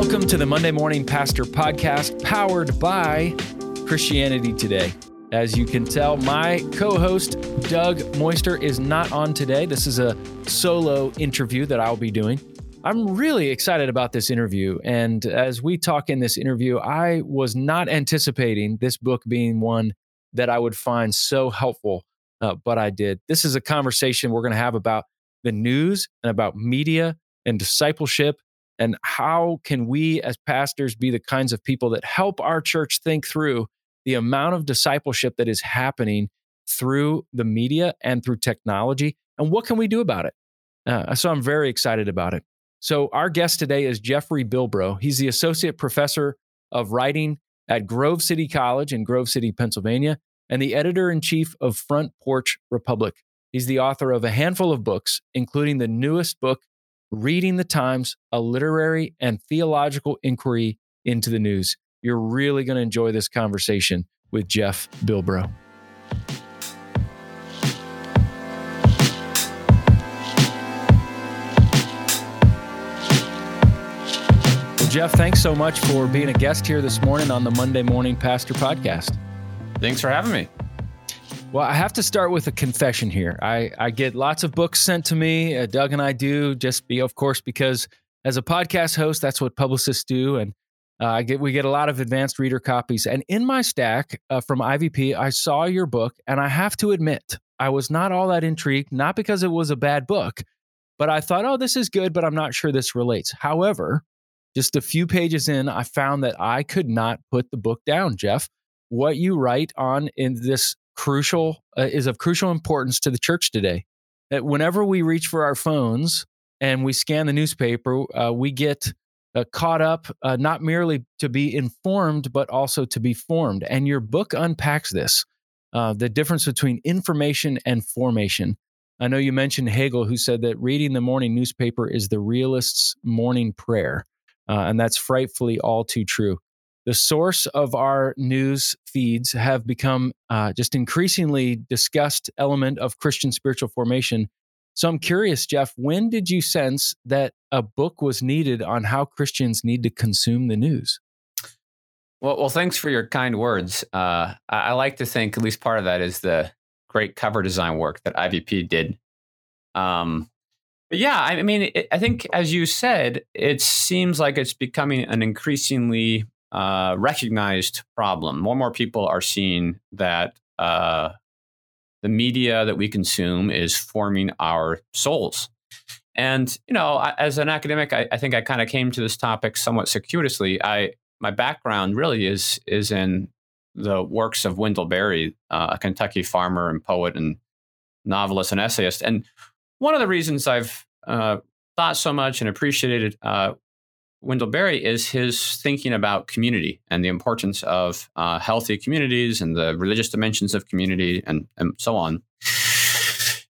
Welcome to the Monday Morning Pastor Podcast, powered by Christianity Today. As you can tell, my co host, Doug Moister, is not on today. This is a solo interview that I'll be doing. I'm really excited about this interview. And as we talk in this interview, I was not anticipating this book being one that I would find so helpful, uh, but I did. This is a conversation we're going to have about the news and about media and discipleship and how can we as pastors be the kinds of people that help our church think through the amount of discipleship that is happening through the media and through technology and what can we do about it? Uh, so i'm very excited about it. So our guest today is jeffrey bilbro he's the associate professor of writing at grove city college in grove city pennsylvania and the editor-in-chief of front porch republic. He's the author of a handful of books including the newest book Reading the Times, a literary and theological inquiry into the news. You're really going to enjoy this conversation with Jeff Bilbro. Well, Jeff, thanks so much for being a guest here this morning on the Monday Morning Pastor Podcast. Thanks for having me. Well, I have to start with a confession here. I, I get lots of books sent to me. Uh, Doug and I do, just be, of course, because as a podcast host, that's what publicists do. And uh, I get we get a lot of advanced reader copies. And in my stack uh, from IVP, I saw your book, and I have to admit, I was not all that intrigued. Not because it was a bad book, but I thought, oh, this is good, but I'm not sure this relates. However, just a few pages in, I found that I could not put the book down, Jeff. What you write on in this crucial uh, is of crucial importance to the church today. That whenever we reach for our phones and we scan the newspaper, uh, we get uh, caught up uh, not merely to be informed, but also to be formed. And your book unpacks this uh, the difference between information and formation. I know you mentioned Hegel, who said that reading the morning newspaper is the realist's morning prayer. Uh, and that's frightfully all too true the source of our news feeds have become uh, just increasingly discussed element of Christian spiritual formation. So I'm curious, Jeff, when did you sense that a book was needed on how Christians need to consume the news? Well, well, thanks for your kind words. Uh, I, I, like to think at least part of that is the great cover design work that IVP did. Um, but yeah, I mean, it, I think as you said, it seems like it's becoming an increasingly uh, recognized problem. More and more people are seeing that uh, the media that we consume is forming our souls. And you know, as an academic, I, I think I kind of came to this topic somewhat circuitously. I my background really is is in the works of Wendell Berry, uh, a Kentucky farmer and poet and novelist and essayist. And one of the reasons I've uh, thought so much and appreciated uh, Wendell Berry is his thinking about community and the importance of uh, healthy communities and the religious dimensions of community and, and so on.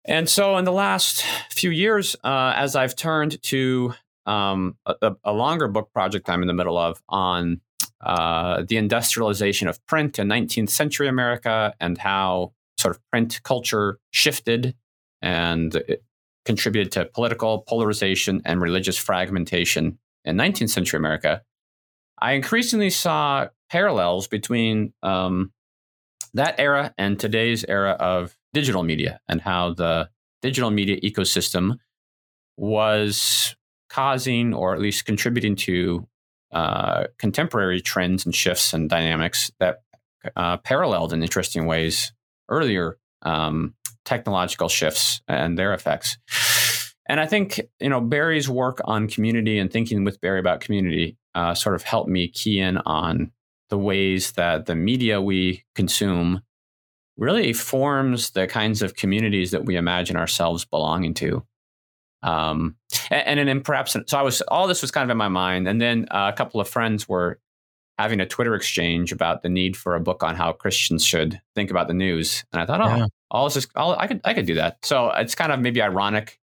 And so, in the last few years, uh, as I've turned to um, a, a, longer book project I'm in the middle of on uh, the industrialization of print in 19th century America and how sort of print culture shifted and contributed to political polarization and religious fragmentation in 19th century America, I increasingly saw parallels between um, that era and today's era of digital media and how the digital media ecosystem was causing or at least contributing to uh, contemporary trends and shifts and dynamics that uh, paralleled in interesting ways earlier um, technological shifts and their effects. And I think you know Berry's work on community and thinking with Berry about community uh, sort of helped me key in on the ways that the media we consume really forms the kinds of communities that we imagine ourselves belonging to. Um, and, and then perhaps so I was all this was kind of in my mind, and then uh, a couple of friends were having a Twitter exchange about the need for a book on how Christians should think about the news, and I thought, oh, yeah. all this is, all, I could I could do that. So it's kind of maybe ironic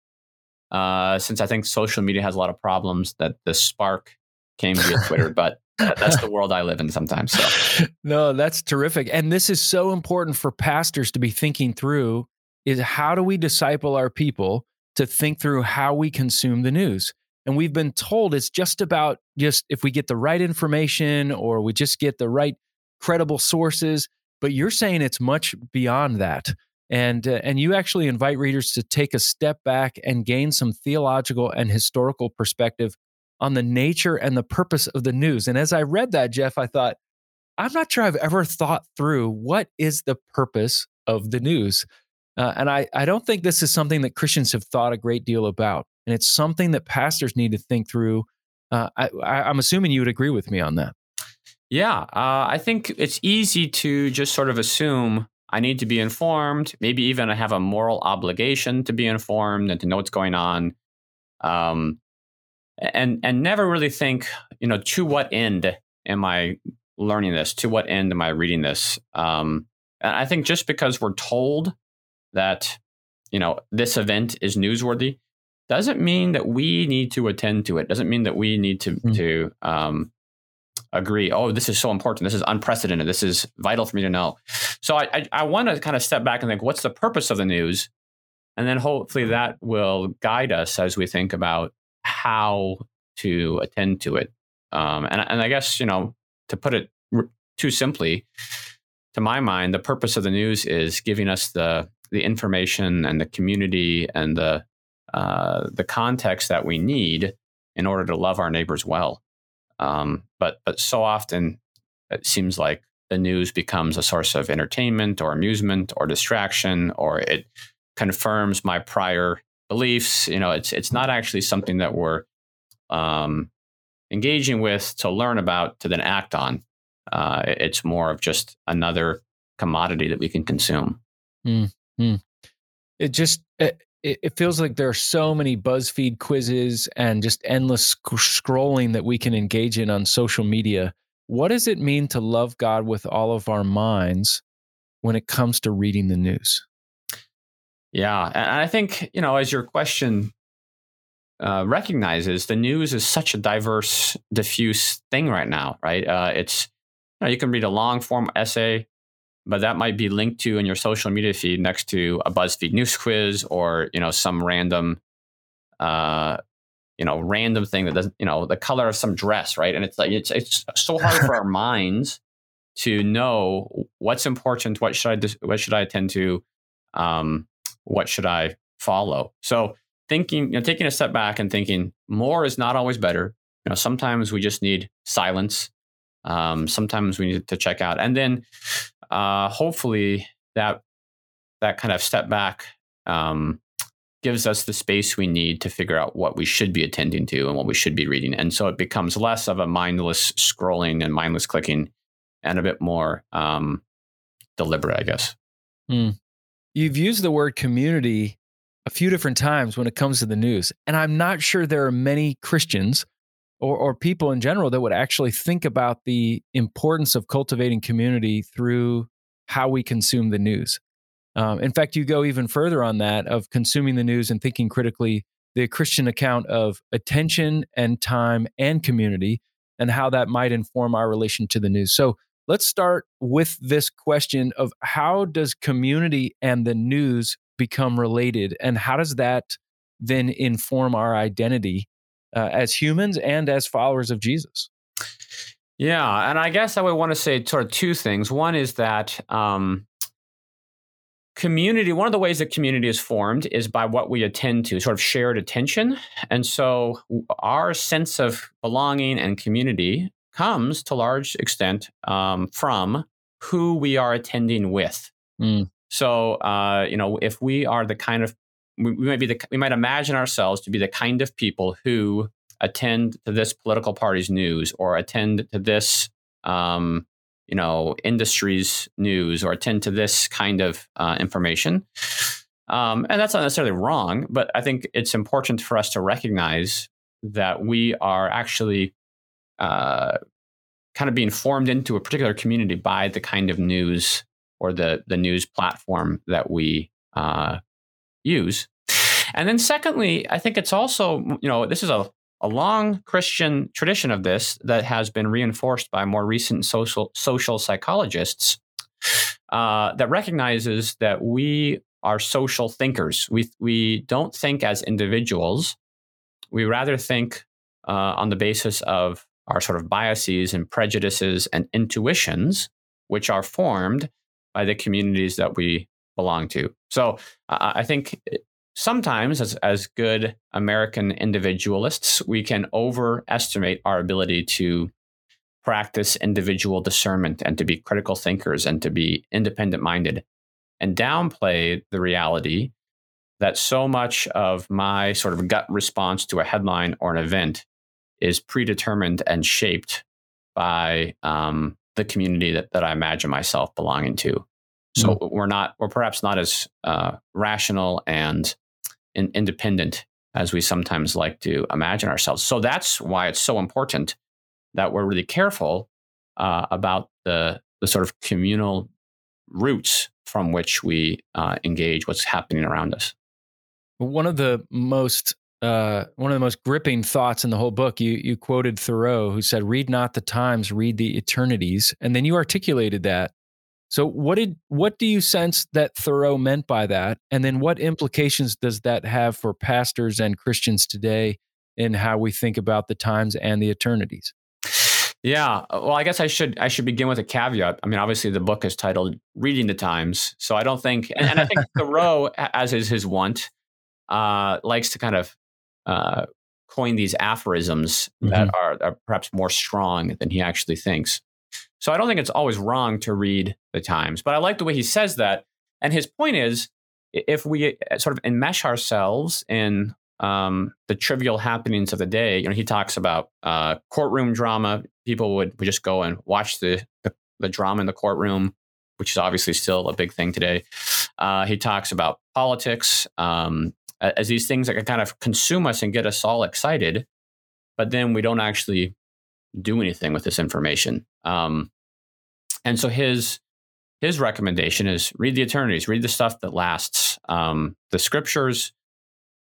uh, since I think social media has a lot of problems that the spark came via Twitter, but that's the world I live in sometimes. So. No, that's terrific. And this is so important for pastors to be thinking through is how do we disciple our people to think through how we consume the news? And we've been told it's just about just if we get the right information or we just get the right credible sources. But you're saying it's much beyond that. And, uh, and you actually invite readers to take a step back and gain some theological and historical perspective on the nature and the purpose of the news. And as I read that, Jeff, I thought, I'm not sure I've ever thought through what is the purpose of the news. Uh, and I, I don't think this is something that Christians have thought a great deal about. And it's something that pastors need to think through. Uh, I, am assuming you would agree with me on that. Yeah, uh, I think it's easy to just sort of assume I need to be informed. Maybe even I have a moral obligation to be informed and to know what's going on. Um, and and never really think, you know, to what end am I learning this? To what end am I reading this? Um, and I think just because we're told that, you know, this event is newsworthy, doesn't mean that we need to attend to it. Doesn't mean that we need to mm. to um, agree. Oh, this is so important. This is unprecedented. This is vital for me to know. So I I, I want to kind of step back and think, what's the purpose of the news? And then hopefully that will guide us as we think about how to attend to it. Um, and and I guess you know to put it too simply, to my mind, the purpose of the news is giving us the the information and the community and the uh, the context that we need in order to love our neighbors well. Um, but but so often it seems like the news becomes a source of entertainment or amusement or distraction, or it confirms my prior beliefs. You know, it's it's not actually something that we're um, engaging with to learn about to then act on. Uh, it's more of just another commodity that we can consume. Mm-hmm. It just it, it, feels like there are so many BuzzFeed quizzes and just endless sc- scrolling that we can engage in on social media. What does it mean to love God with all of our minds when it comes to reading the news? Yeah, and I think you know, as your question uh, recognizes the news is such a diverse, diffuse thing right now, right? Uh, it's you, know, you can read a long form essay, but that might be linked to in your social media feed next to a BuzzFeed news quiz or you know some random, uh, you know, random thing that doesn't, you know, the color of some dress, right? And it's like it's it's so hard for our minds to know what's important, what should I what should I attend to, um, what should I follow. So thinking, you know, taking a step back and thinking more is not always better. You know, sometimes we just need silence. Um, sometimes we need to check out, and then uh, hopefully that that kind of step back um, gives us the space we need to figure out what we should be attending to and what we should be reading. And so it becomes less of a mindless scrolling and mindless clicking, and a bit more um, deliberate, I guess. Mm. You've used the word community a few different times when it comes to the news. And I'm not sure there are many Christians or, or people in general that would actually think about the importance of cultivating community through how we consume the news. Um, in fact, you go even further on that of consuming the news and thinking critically the Christian account of attention and time and community and how that might inform our relation to the news. So let's start with this question of how does community and the news become related and how does that then inform our identity uh, as humans and as followers of jesus. Yeah and i guess i would want to say sort of two things. One is that um, community one of the ways that community is formed is by what we attend to sort of shared attention. And so our sense of belonging and community comes to large extent um, from who we are attending with. Mm. So, uh, you know, if we are the kind of we, might be the we might imagine ourselves to be the kind of people who attend to this political party's news or attend to this um, you know industry's news or attend to this kind of uh, information. Um, and that's not necessarily wrong but i think it's important for us to recognize that we are actually uh, kind of being formed into a particular community by the kind of news or the the news platform that we uh, use. And then secondly, I think it's also you know this is a a long Christian tradition of this that has been reinforced by more recent social social psychologists uh, that recognizes that we are social thinkers. We we don't think as individuals. we rather think uh, on the basis of our sort of biases and prejudices and intuitions, which are formed by the communities that we belong to. So uh, I think sometimes, as, as good American individualists, we can overestimate our ability to practice individual discernment and to be critical thinkers and to be independent minded and downplay the reality that so much of my sort of gut response to a headline or an event is predetermined and shaped by um, the community that, that I imagine myself belonging to. So mm. we're not, we're perhaps not as uh, rational and in, independent as we sometimes like to imagine ourselves. So that's why it's so important that we're really careful uh, about the the sort of communal roots from which we uh, engage what's happening around us. One of the most uh, one of the most gripping thoughts in the whole book. You you quoted Thoreau, who said, "Read not the times, read the eternities," and then you articulated that. So, what did what do you sense that Thoreau meant by that, and then what implications does that have for pastors and Christians today in how we think about the times and the eternities? Yeah, well, I guess I should I should begin with a caveat. I mean, obviously, the book is titled "Reading the Times," so I don't think, and, and I think Thoreau, as is his wont, uh, likes to kind of uh, coin these aphorisms mm-hmm. that are, are, perhaps more strong than he actually thinks. So I don't think it's always wrong to read the Times, but I like the way he says that. And his point is, if we uh, sort of enmesh ourselves in um, the trivial happenings of the day, you know, he talks about uh, courtroom drama. People would, would just go and watch the, the, the drama in the courtroom, which is obviously still a big thing today. Uh, he talks about politics, um, as these things that can kind of consume us and get us all excited, but then we don't actually do anything with this information. Um, and so his his recommendation is read the eternities, read the stuff that lasts. Um, the scriptures,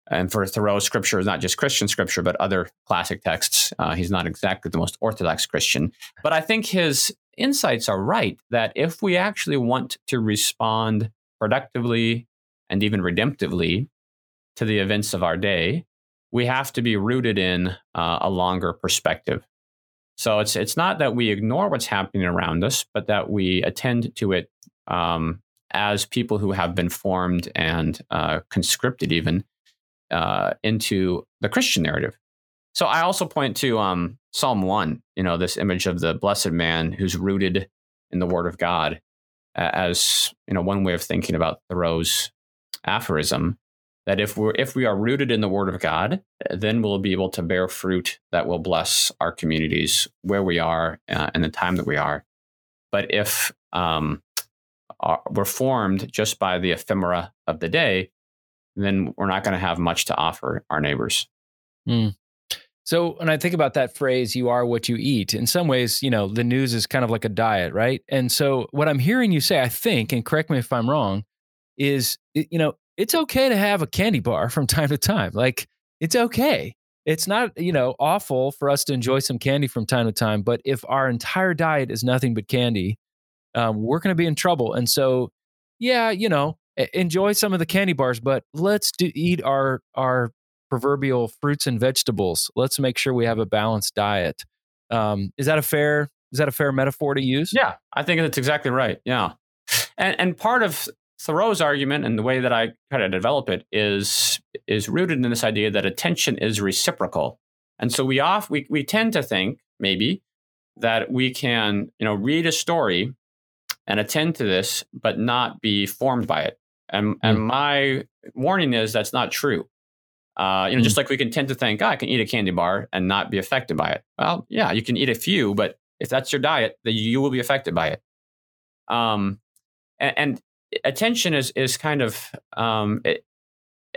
and for Thoreau, scripture is not just Christian scripture, but other classic texts. Uh, he's not exactly the most orthodox Christian, but I think his insights are right that if we actually want to respond productively and even redemptively to the events of our day, we have to be rooted in uh, a longer perspective. So it's it's not that we ignore what's happening around us, but that we attend to it um, as people who have been formed and uh, conscripted even uh, into the Christian narrative. So I also point to um, Psalm one, you know, this image of the blessed man who's rooted in the Word of God, as you know, one way of thinking about Thoreau's aphorism that if we're if we are rooted in the word of god then we'll be able to bear fruit that will bless our communities where we are uh, and the time that we are. But if um, are, we're formed just by the ephemera of the day then we're not going to have much to offer our neighbors. Mm. so when i think about that phrase you are what you eat in some ways you know the news is kind of like a diet right? And so what i'm hearing you say i think and correct me if i'm wrong is you know it's okay to have a candy bar from time to time. Like it's okay. It's not, you know, awful for us to enjoy some candy from time to time, but if our entire diet is nothing but candy, um, we're going to be in trouble. And so, yeah, you know, enjoy some of the candy bars, but let's do, eat our our proverbial fruits and vegetables. Let's make sure we have a balanced diet. Um, is that a fair is that a fair metaphor to use? Yeah, I think that's exactly right. Yeah, and and part of Thoreau's argument and the way that I try to develop it is is rooted in this idea that attention is reciprocal. And so we off we we tend to think maybe that we can, you know, read a story and attend to this but not be formed by it. And mm. and my warning is that's not true. Uh, you know, mm. just like we can tend to think, oh, I can eat a candy bar and not be affected by it. Well, yeah, you can eat a few, but if that's your diet, then you will be affected by it. Um, and, and attention is is kind of um, it,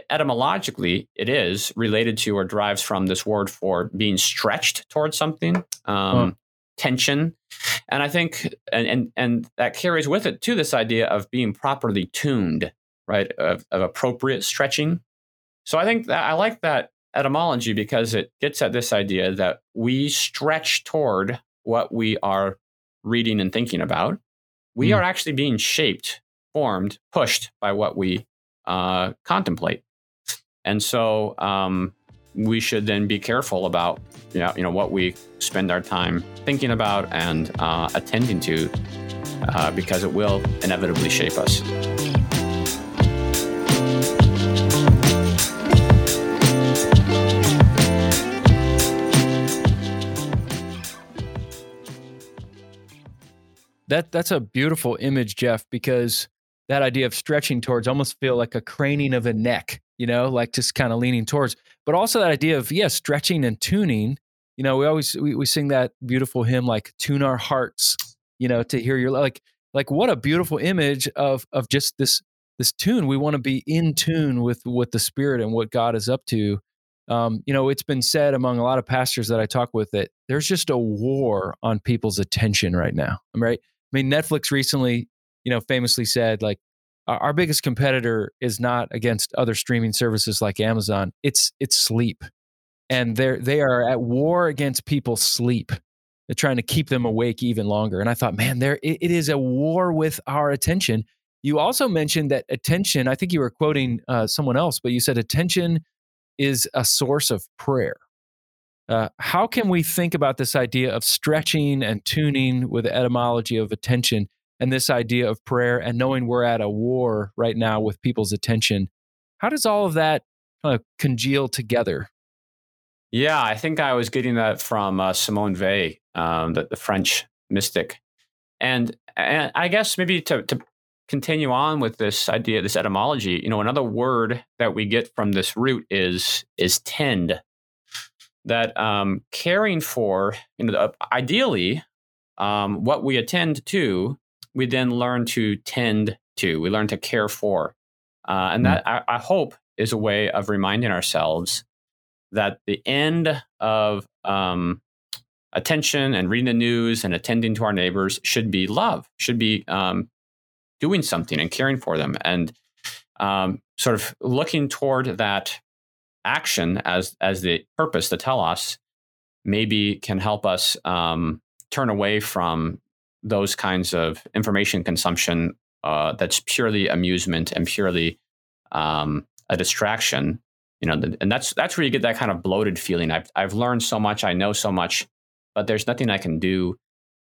etymologically it is related to or derives from this word for being stretched towards something um, oh. tension and i think and, and and that carries with it to this idea of being properly tuned right of, of appropriate stretching so i think that i like that etymology because it gets at this idea that we stretch toward what we are reading and thinking about we mm. are actually being shaped formed, pushed by what we uh, contemplate. And so, um, we should then be careful about you know, you know what we spend our time thinking about and uh, attending to uh, because it will inevitably shape us. That that's a beautiful image, Jeff, because that idea of stretching towards almost feel like a craning of a neck, you know, like just kind of leaning towards, but also that idea of, yeah, stretching and tuning. You know, we always we, we sing that beautiful hymn like tune our hearts, you know, to hear your like like what a beautiful image of of just this this tune. We want to be in tune with with the spirit and what God is up to. Um, you know, it's been said among a lot of pastors that I talk with that there's just a war on people's attention right now. Right? I mean, Netflix recently, you know, famously said like our biggest competitor is not against other streaming services like Amazon. It's it's sleep, and they're they are at war against people's sleep. They're trying to keep them awake even longer. And I thought, man, there it, it is a war with our attention. You also mentioned that attention. I think you were quoting uh, someone else, but you said attention is a source of prayer. Uh, how can we think about this idea of stretching and tuning with the etymology of attention and this idea of prayer and knowing we're at a war right now with people's attention? How does all of that kind of congeal together? Yeah, I think I was getting that from uh, Simone Weil, um, the, the, French mystic. And, and I guess maybe to, to continue on with this idea, this etymology, you know, another word that we get from this root is is tend that um, caring for, you know, ideally, um, what we attend to, we then learn to tend to, we learn to care for. Uh, and mm. that, I, I, hope, is a way of reminding ourselves that the end of um, attention and reading the news and attending to our neighbors should be love, should be um, doing something and caring for them and um, sort of looking toward that action as as the purpose, the telos, maybe can help us um, turn away from those kinds of information consumption uh, that's purely amusement and purely um, a distraction. You know, and that's that's where you get that kind of bloated feeling. I've I've learned so much, I know so much, but there's nothing I can do.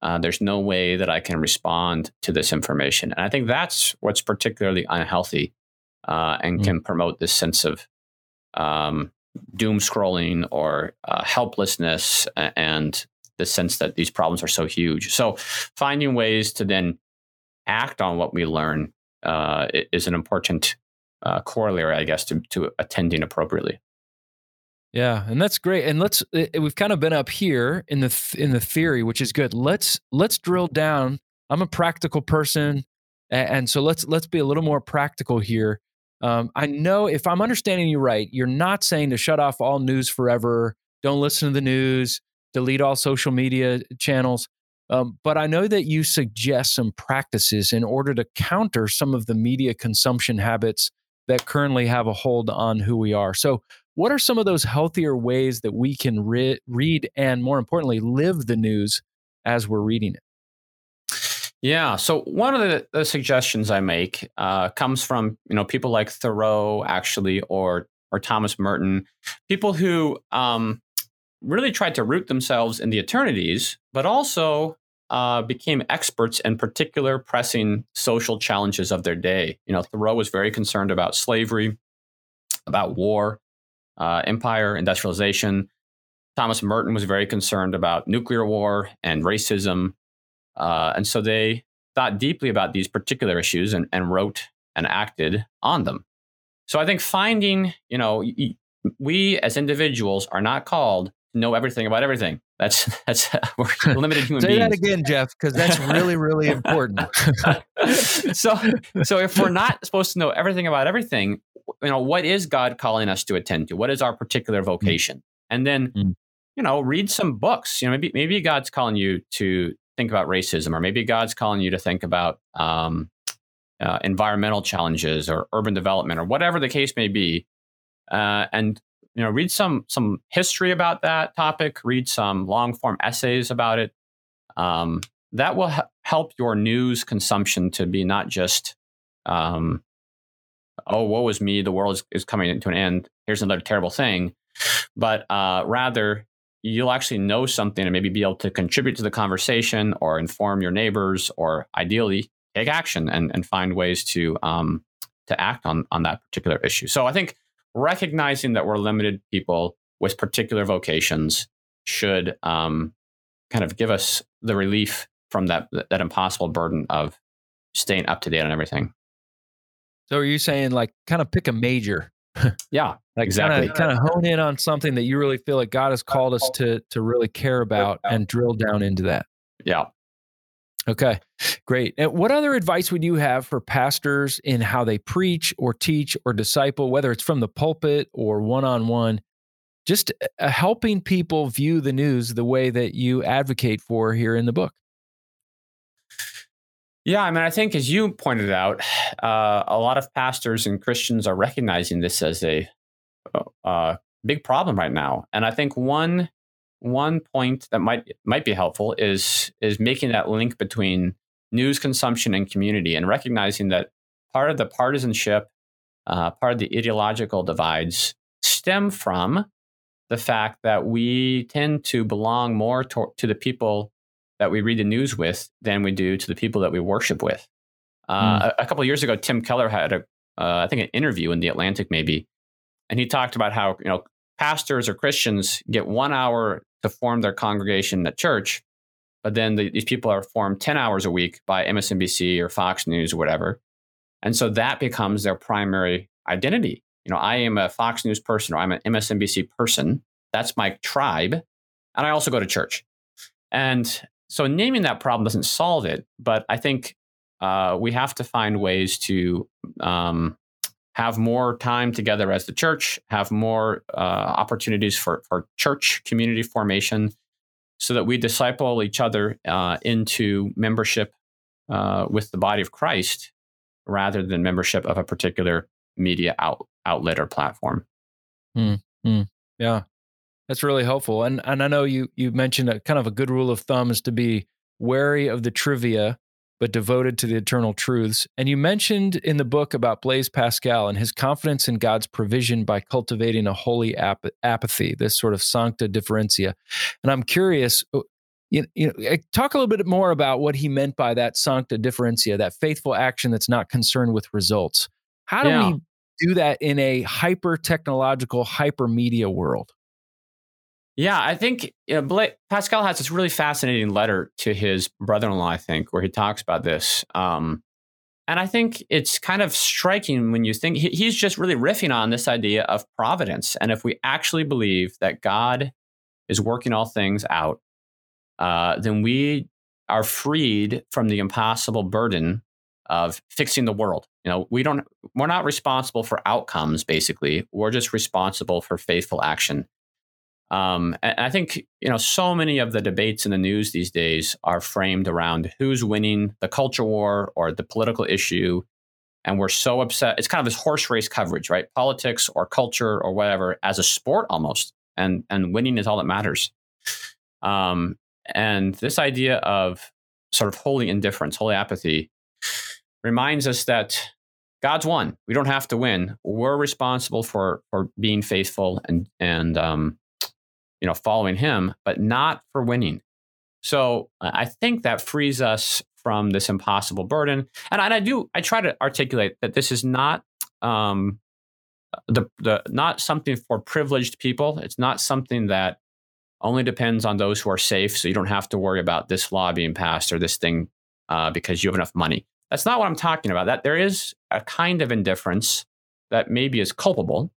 Uh, there's no way that I can respond to this information, and I think that's what's particularly unhealthy uh, and mm. can promote this sense of um, doom scrolling or uh, helplessness and the sense that these problems are so huge. So finding ways to then act on what we learn uh, is an important uh, corollary, I guess, to, to attending appropriately. Yeah, and that's great. And let's we've kind of been up here in the th- in the theory, which is good. Let's let's drill down. I'm a practical person, and so let's let's be a little more practical here. Um, I know if I'm understanding you right, you're not saying to shut off all news forever, don't listen to the news, delete all social media channels. Um, but I know that you suggest some practices in order to counter some of the media consumption habits that currently have a hold on who we are. So, what are some of those healthier ways that we can re- read and, more importantly, live the news as we're reading it? Yeah. So one of the, the suggestions I make uh, comes from you know people like Thoreau, actually, or or Thomas Merton, people who um, really tried to root themselves in the eternities, but also uh, became experts in particular pressing social challenges of their day. You know, Thoreau was very concerned about slavery, about war, uh, empire, industrialization. Thomas Merton was very concerned about nuclear war and racism uh, and so they thought deeply about these particular issues and, and wrote and acted on them. So I think finding, you know, we as individuals are not called know everything about everything. That's that's we're limited human beings. Say beings. that again, Jeff, because that's really really important. so so if we're not supposed to know everything about everything, you know, what is God calling us to attend to? What is our particular mm. vocation? And then, mm-hmm. you know, read some books. You know, maybe maybe God's calling you to think about racism, or maybe God's calling you to think about um, uh, environmental challenges or urban development or whatever the case may be, uh, and you know, read some some history about that topic, read some long form essays about it. Um, that will h- help your news consumption to be not just, um, oh, woe is me, the world is, is coming to an end. Here's another terrible thing, but uh, rather you'll actually know something and maybe be able to contribute to the conversation or inform your neighbors or ideally take action and, and find ways to um, to act on on that particular issue. So I think recognizing that we're limited people with particular vocations should um, kind of give us the relief from that that impossible burden of staying up to date on everything. So are you saying like kind of pick a major? yeah, like exactly. Kind of, kind of hone in on something that you really feel like God has called us to to really care about and drill down into that. Yeah. Okay, great. And what other advice would you have for pastors in how they preach or teach or disciple, whether it's from the pulpit or one on one? Just uh, helping people view the news the way that you advocate for here in the book. Yeah, I mean, I think as you pointed out, uh, a lot of pastors and Christians are recognizing this as a, uh, uh, big problem right now, and I think one one point that might might be helpful is is making that link between news consumption and community, and recognizing that part of the partisanship, uh, part of the ideological divides stem from the fact that we tend to belong more to, to the people that we read the news with than we do to the people that we worship with. Uh, mm. a, a, couple years ago, Tim Keller had a, uh, I think, an interview in the Atlantic, maybe, and he talked about how you know pastors or Christians get one hour to form their congregation at church, but then the, these people are formed ten hours a week by MSNBC or Fox News or whatever, and so that becomes their primary identity. You know, I am a Fox News person or I'm an MSNBC person. That's my tribe, and I also go to church. And so naming that problem doesn't solve it, but I think uh, we have to find ways to um, have more time together as the church, have more uh, opportunities for, for church community formation, so that we disciple each other uh, into membership uh, with the body of Christ rather than membership of a particular media out, outlet or platform. Mm, mm, yeah. That's really helpful. And and I know you you mentioned a kind of a good rule of thumb is to be wary of the trivia but devoted to the eternal truths. And you mentioned in the book about Blaise Pascal and his confidence in God's provision by cultivating a holy ap- apathy, this sort of sancta differentia. And I'm curious, uh, you, you know, eh, talk a little bit more about what he meant by that sancta differentia, that faithful action that's not concerned with results. How do yeah. we do that in a hyper technological, hyper media world? Yeah, I think you know, Pascal has this really fascinating letter to his brother-in-law, I think, where he talks about this. Um, and I think it's kind of striking when you think he, he's just really riffing on this idea of providence. And if we actually believe that God is working all things out, uh, then we are freed from the impossible burden of fixing the world. You know, we don't, we're not responsible for outcomes. Basically, we're just responsible for faithful action. Um, and I think you know so many of the debates in the news these days are framed around who's winning the culture war or the political issue, and we're so upset. It's kind of this horse race coverage, right? Politics or culture or whatever as a sport almost, and and winning is all that matters. Um, and this idea of sort of holy indifference, holy apathy, reminds us that God's won. We don't have to win. We're responsible for for being faithful and and um, you know, following him, but not for winning. So I think that frees us from this impossible burden. And I, do, I try to articulate that this is not um, the the not something for privileged people. It's not something that only depends on those who are safe. So you don't have to worry about this law being passed or this thing uh, because you have enough money. That's not what I'm talking about. That there is a kind of indifference that maybe is culpable,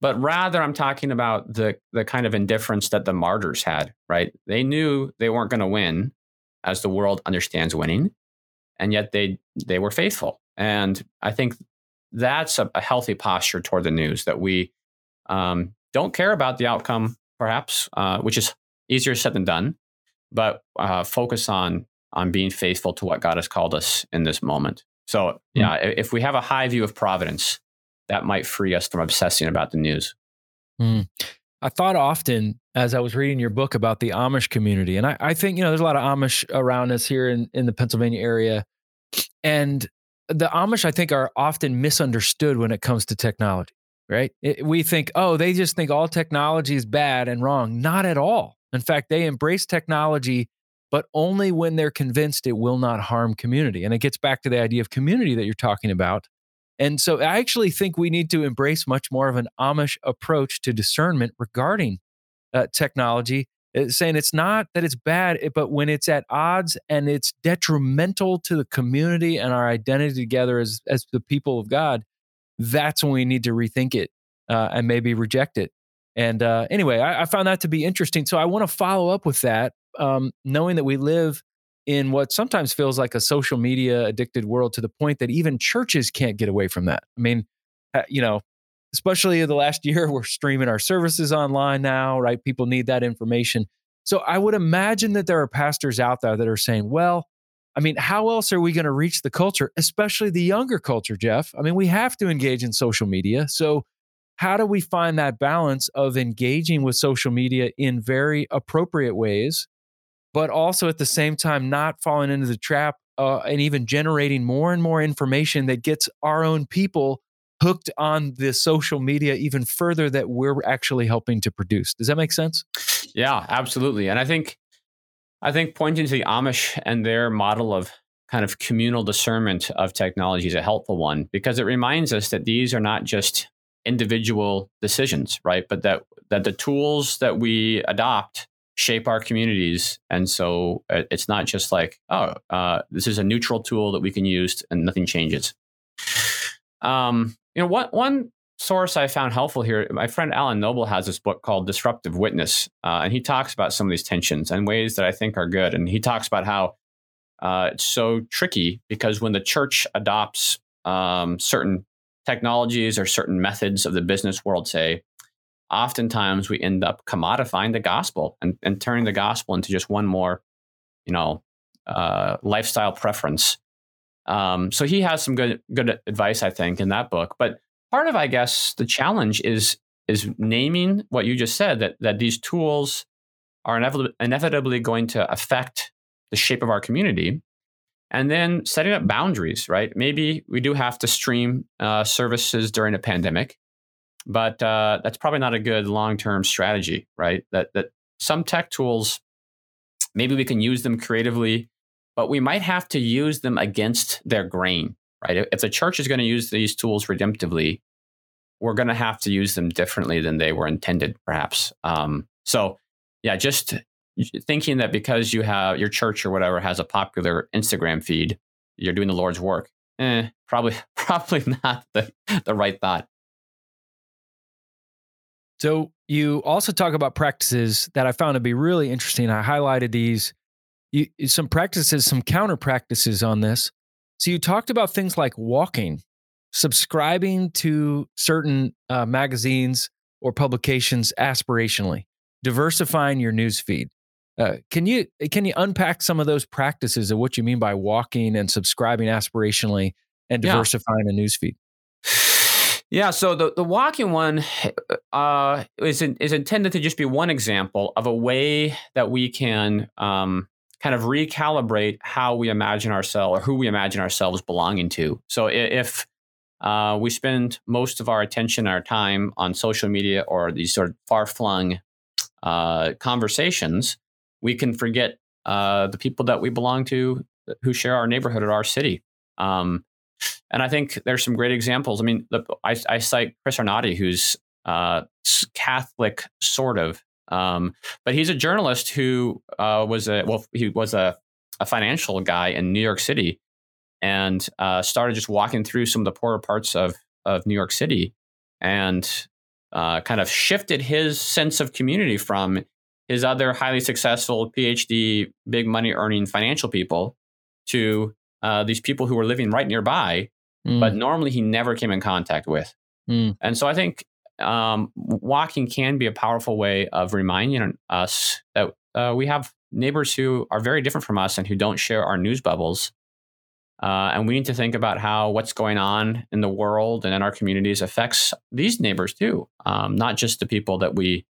but rather I'm talking about the the kind of indifference that the martyrs had, right? They knew they weren't going to win as the world understands winning, and yet they they were faithful. And I think that's a, a healthy posture toward the news that we um, don't care about the outcome, perhaps, uh, which is easier said than done, but uh, focus on on being faithful to what God has called us in this moment. So, yeah, mm. if we have a high view of providence, that might free us from obsessing about the news. Mm. I thought often as I was reading your book about the Amish community, and I, I, think, you know, there's a lot of Amish around us here in, in the Pennsylvania area. And the Amish, I think, are often misunderstood when it comes to technology. right? It, we think, oh, they just think all technology is bad and wrong. Not at all. In fact, they embrace technology, but only when they're convinced it will not harm community. And it gets back to the idea of community that you're talking about. And so I actually think we need to embrace much more of an Amish approach to discernment regarding uh, technology, uh, saying it's not that it's bad, but when it's at odds and it's detrimental to the community and our identity together as, as the people of God, that's when we need to rethink it uh, and maybe reject it. And uh, anyway, I, I, found that to be interesting. So I want to follow up with that, um, knowing that we live in what sometimes feels like a social media addicted world to the point that even churches can't get away from that. I mean, uh, you know, especially the last year, we're streaming our services online now, right? People need that information. So I would imagine that there are pastors out there that are saying, well, I mean, how else are we going to reach the culture, especially the younger culture, Jeff? I mean, we have to engage in social media. So, how do we find that balance of engaging with social media in very appropriate ways, but also at the same time not falling into the trap uh, and even generating more and more information that gets our own people hooked on the social media even further that we're actually helping to produce? Does that make sense? Yeah, absolutely. And I think I think pointing to the Amish and their model of kind of communal discernment of technology is a helpful one because it reminds us that these are not just individual decisions, right? But that that the tools that we adopt shape our communities, and so uh, it's not just like, oh, uh, this is a neutral tool that we can use and nothing changes. Um, you know, what one source I found helpful here, my friend Alan Noble has this book called Disruptive Witness, uh, and he talks about some of these tensions and ways that I think are good. And he talks about how uh, it's so tricky because when the church adopts um, certain technologies or certain methods of the business world, say, oftentimes we end up commodifying the gospel and, and turning the gospel into just one more, you know, uh, lifestyle preference. Um, so he has some good good advice, I think, in that book. But part of i guess the challenge is is naming what you just said that that these tools are inevitably, going to affect the shape of our community and then setting up boundaries right maybe we do have to stream uh, services during a pandemic but uh, that's probably not a good long-term strategy right that that some tech tools maybe we can use them creatively but we might have to use them against their grain right? If the church is going to use these tools redemptively, we're going to have to use them differently than they were intended, perhaps. Um, so, yeah, just thinking that because you have your church or whatever has a popular Instagram feed, you're doing the Lord's work. Eh, probably, probably not the, the right thought. So you also talk about practices that I found to be really interesting. I highlighted these, you, some practices, some counter practices on this. So you talked about things like walking, subscribing to certain uh, magazines or publications aspirationally, diversifying your news feed. Uh, can you can you unpack some of those practices of what you mean by walking and subscribing aspirationally and diversifying yeah. a news feed? Yeah, so the, the walking one uh, is in, is intended to just be one example of a way that we can um, kind of recalibrate how we imagine ourselves or who we imagine ourselves belonging to. So if uh, we spend most of our attention, our time on social media or these sort of far flung uh, conversations, we can forget uh, the people that we belong to who share our neighborhood or our city. Um, and I think there's some great examples. I mean, the, I, I, cite Chris Arnade, who's uh, Catholic, sort of, um, but he's a journalist who uh, was a well, he was a, a financial guy in New York City, and uh, started just walking through some of the poorer parts of of New York City, and uh, kind of shifted his sense of community from his other highly successful PhD, big money earning financial people to uh, these people who were living right nearby, mm. but normally he never came in contact with. Mm. And so I think um, walking can be a powerful way of reminding us that uh, we have neighbors who are very different from us and who don't share our news bubbles. Uh, and we need to think about how what's going on in the world and in our communities affects these neighbors too, um, not just the people that we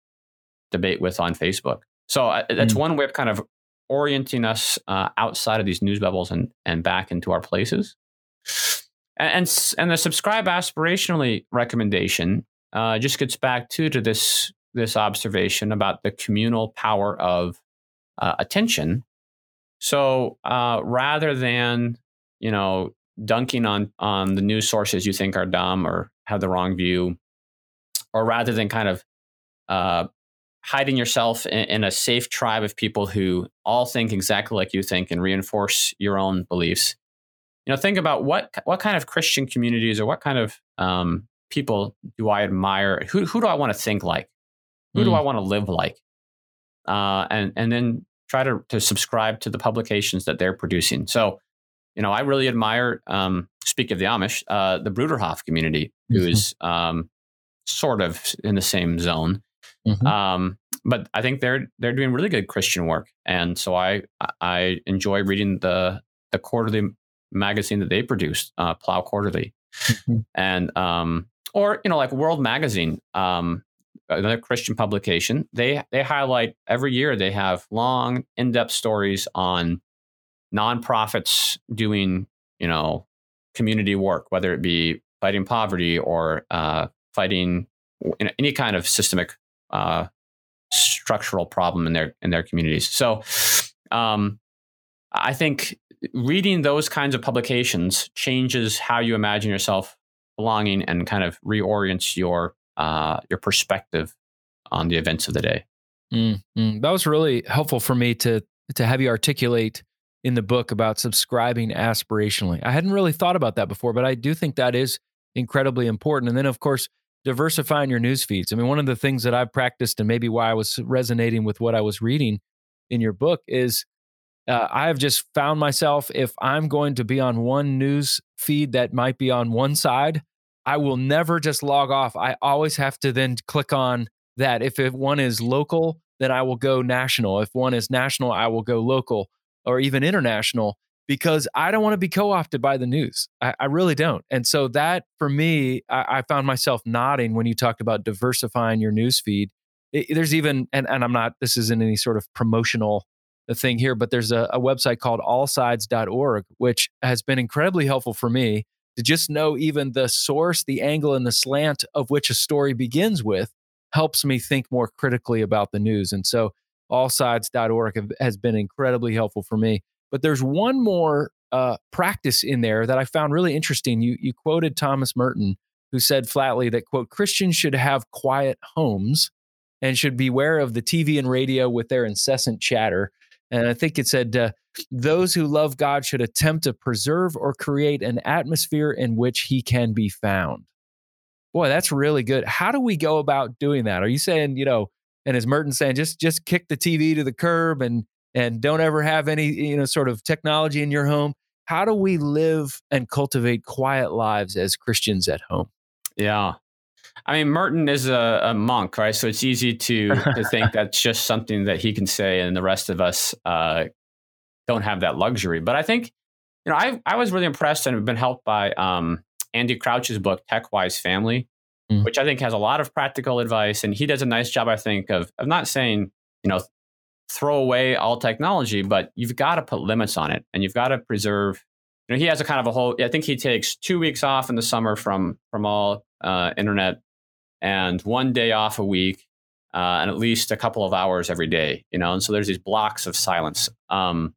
debate with on Facebook. So uh, that's mm. one way of kind of orienting us uh, outside of these news bubbles and, and back into our places. And, and, the subscribe aspirationally recommendation uh, just gets back to to this this observation about the communal power of uh, attention. So uh, rather than you know dunking on on the news sources you think are dumb or have the wrong view, or rather than kind of uh, hiding yourself in, in, a safe tribe of people who all think exactly like you think and reinforce your own beliefs. You know, think about what what kind of Christian communities or what kind of um, people do I admire? Who who do I want to think like? Who mm. do I want to live like? Uh, and and then try to to subscribe to the publications that they're producing. So, you know, I really admire. Um, speak of the Amish, uh, the Bruderhof community, who mm-hmm. is um, sort of in the same zone. Mm-hmm. Um, but I think they're they're doing really good Christian work, and so I I enjoy reading the the quarterly magazine that they produce, uh, Plough Quarterly, mm-hmm. and um, or you know like World Magazine, um, another Christian publication. They they highlight every year. They have long, in depth stories on nonprofits doing you know community work, whether it be fighting poverty or uh, fighting any kind of systemic uh, structural problem in their in their communities. So, um, I think reading those kinds of publications changes how you imagine yourself belonging and kind of reorients your uh, your perspective on the events of the day. Mm-hmm. That was really helpful for me to to have you articulate in the book about subscribing aspirationally. I hadn't really thought about that before, but I do think that is incredibly important. And then, of course, diversifying your news feeds. I mean, one of the things that I've practiced, and maybe why I was resonating with what I was reading in your book, is uh, I have just found myself if I'm going to be on one news feed that might be on one side, I will never just log off. I always have to then click on that. If one is local, then I will go national. If one is national, I will go local or even international because I don't want to be co opted by the news. I, I, really don't. And so that for me, I, I, found myself nodding when you talked about diversifying your news feed. It, there's even, and, and I'm not, this isn't any sort of promotional thing here, but there's a, a website called allsides.org, which has been incredibly helpful for me to just know even the source, the angle, and the slant of which a story begins with helps me think more critically about the news. And so allsides.org has been incredibly helpful for me. But there's one more uh, practice in there that I found really interesting. You you quoted Thomas Merton, who said flatly that quote Christians should have quiet homes and should beware of the TV and radio with their incessant chatter. And I think it said uh, those who love God should attempt to preserve or create an atmosphere in which He can be found. Boy, that's really good. How do we go about doing that? Are you saying you know? And as Merton saying, just just kick the TV to the curb and and don't ever have any you know sort of technology in your home how do we live and cultivate quiet lives as christians at home yeah i mean merton is a, a monk right so it's easy to to think that's just something that he can say and the rest of us uh, don't have that luxury but i think you know i, I was really impressed and have been helped by um, andy crouch's book tech-wise family mm. which i think has a lot of practical advice and he does a nice job i think of, of not saying you know throw away all technology, but you've got to put limits on it and you've got to preserve. You know, he has a kind of a whole. I think he takes two weeks off in the summer from from all uh, internet, and one day off a week, uh, and at least a couple of hours every day. You know, and so there's these blocks of silence. Um,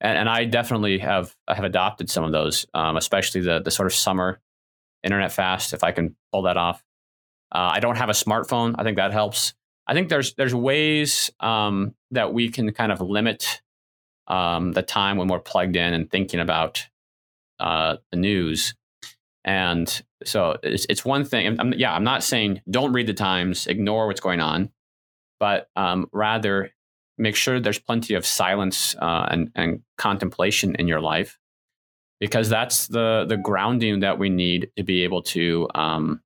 and, and I definitely have have adopted some of those, um, especially the the sort of summer internet fast. If I can pull that off, uh, I don't have a smartphone. I think that helps. I think there's there's ways um, that we can kind of limit um, the time when we're plugged in and thinking about uh, the news. And so it's, it's one thing. I'm, yeah, I'm not saying don't read the Times, ignore what's going on, but um, rather make sure there's plenty of silence uh, and, and contemplation in your life, because that's the the grounding that we need to be able to um,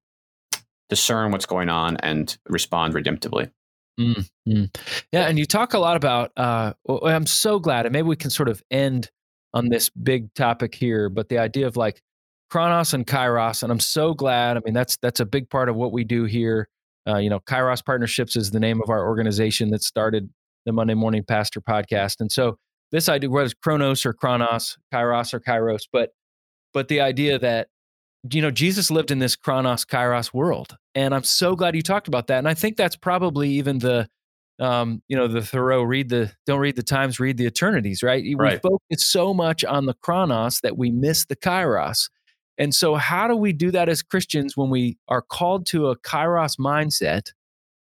discern what's going on and respond redemptively. Mm-hmm. Yeah, and you talk a lot about. Uh, I'm so glad, and maybe we can sort of end on this big topic here. But the idea of like Chronos and Kairos, and I'm so glad. I mean, that's that's a big part of what we do here. Uh, you know, Kairos Partnerships is the name of our organization that started the Monday Morning Pastor podcast, and so this idea, whether it's Chronos or Chronos, Kairos or Kairos, but but the idea that you know, Jesus lived in this chronos kairos world. And I'm so glad you talked about that. And I think that's probably even the, um, you know, the Thoreau read the, don't read the times, read the eternities, right? Right. We focus so much on the chronos that we miss the kairos. And so, how do we do that as Christians when we are called to a kairos mindset,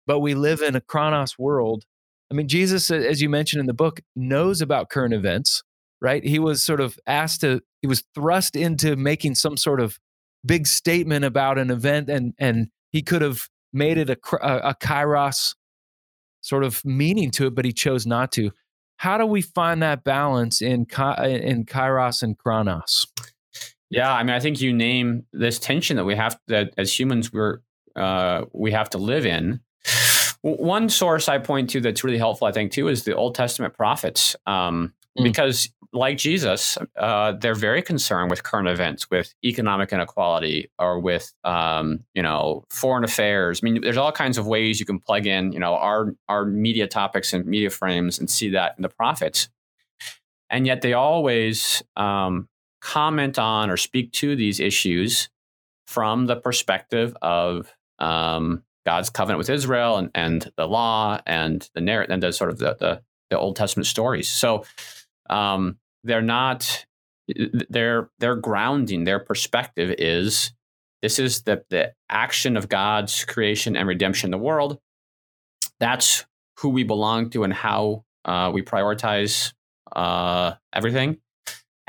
but we live in a chronos world? I mean, Jesus, as you mentioned in the book, knows about current events, right? He was sort of asked to, he was thrust into making some sort of big statement about an event, and and he could have made it a, a, a kairos sort of meaning to it, but he chose not to. How do we find that balance in in kairos and chronos? Yeah, I mean, I think you name this tension that we have that as humans we're uh, we have to live in. One source I point to that's really helpful, I think, too, is the Old Testament prophets, um, mm. because like Jesus, uh, they're very concerned with current events, with economic inequality, or with um, you know foreign affairs. I mean, there's all kinds of ways you can plug in, you know, our our media topics and media frames and see that in the prophets. And yet, they always um, comment on or speak to these issues from the perspective of um, God's covenant with Israel and, and the law and the narrative and the sort of the, the, the Old Testament stories. So um, they're not their their grounding, their perspective is this is the the action of God's creation and redemption in the world. That's who we belong to and how uh, we prioritize uh, everything.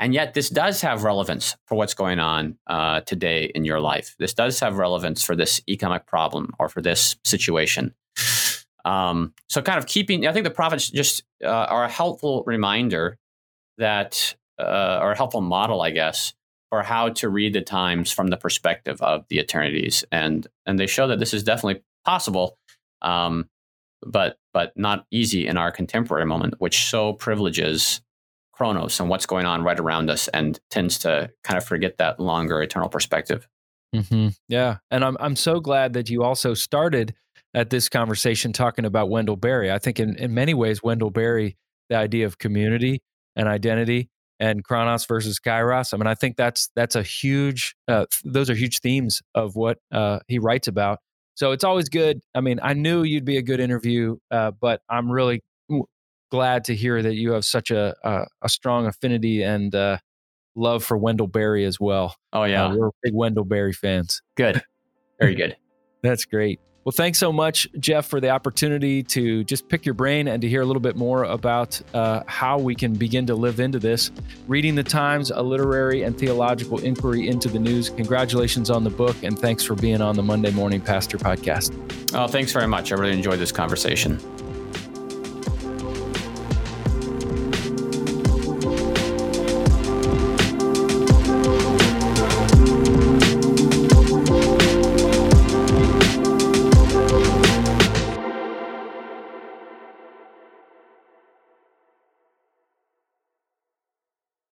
And yet, this does have relevance for what's going on uh, today in your life. This does have relevance for this economic problem or for this situation. Um, so, kind of keeping, I think the prophets just uh, are a helpful reminder that, uh, or a helpful model, I guess, for how to read the times from the perspective of the eternities, and and they show that this is definitely possible, um, but but not easy in our contemporary moment, which so privileges chronos and what's going on right around us and tends to kind of forget that longer eternal perspective. Mm-hmm. Yeah. And I'm, I'm so glad that you also started at this conversation talking about Wendell Berry. I think in, in many ways, Wendell Berry, the idea of community and identity and Chronos versus Kairos. I mean, I think that's that's a huge. Uh, those are huge themes of what uh, he writes about. So it's always good. I mean, I knew you'd be a good interview, uh, but I'm really glad to hear that you have such a a, a strong affinity and uh, love for Wendell Berry as well. Oh yeah, uh, we're big Wendell Berry fans. Good, very good. That's great. Well, thanks so much, Jeff, for the opportunity to just pick your brain and to hear a little bit more about uh, how we can begin to live into this. Reading the Times, a literary and theological inquiry into the news. Congratulations on the book, and thanks for being on the Monday Morning Pastor podcast. Oh, thanks very much. I really enjoyed this conversation.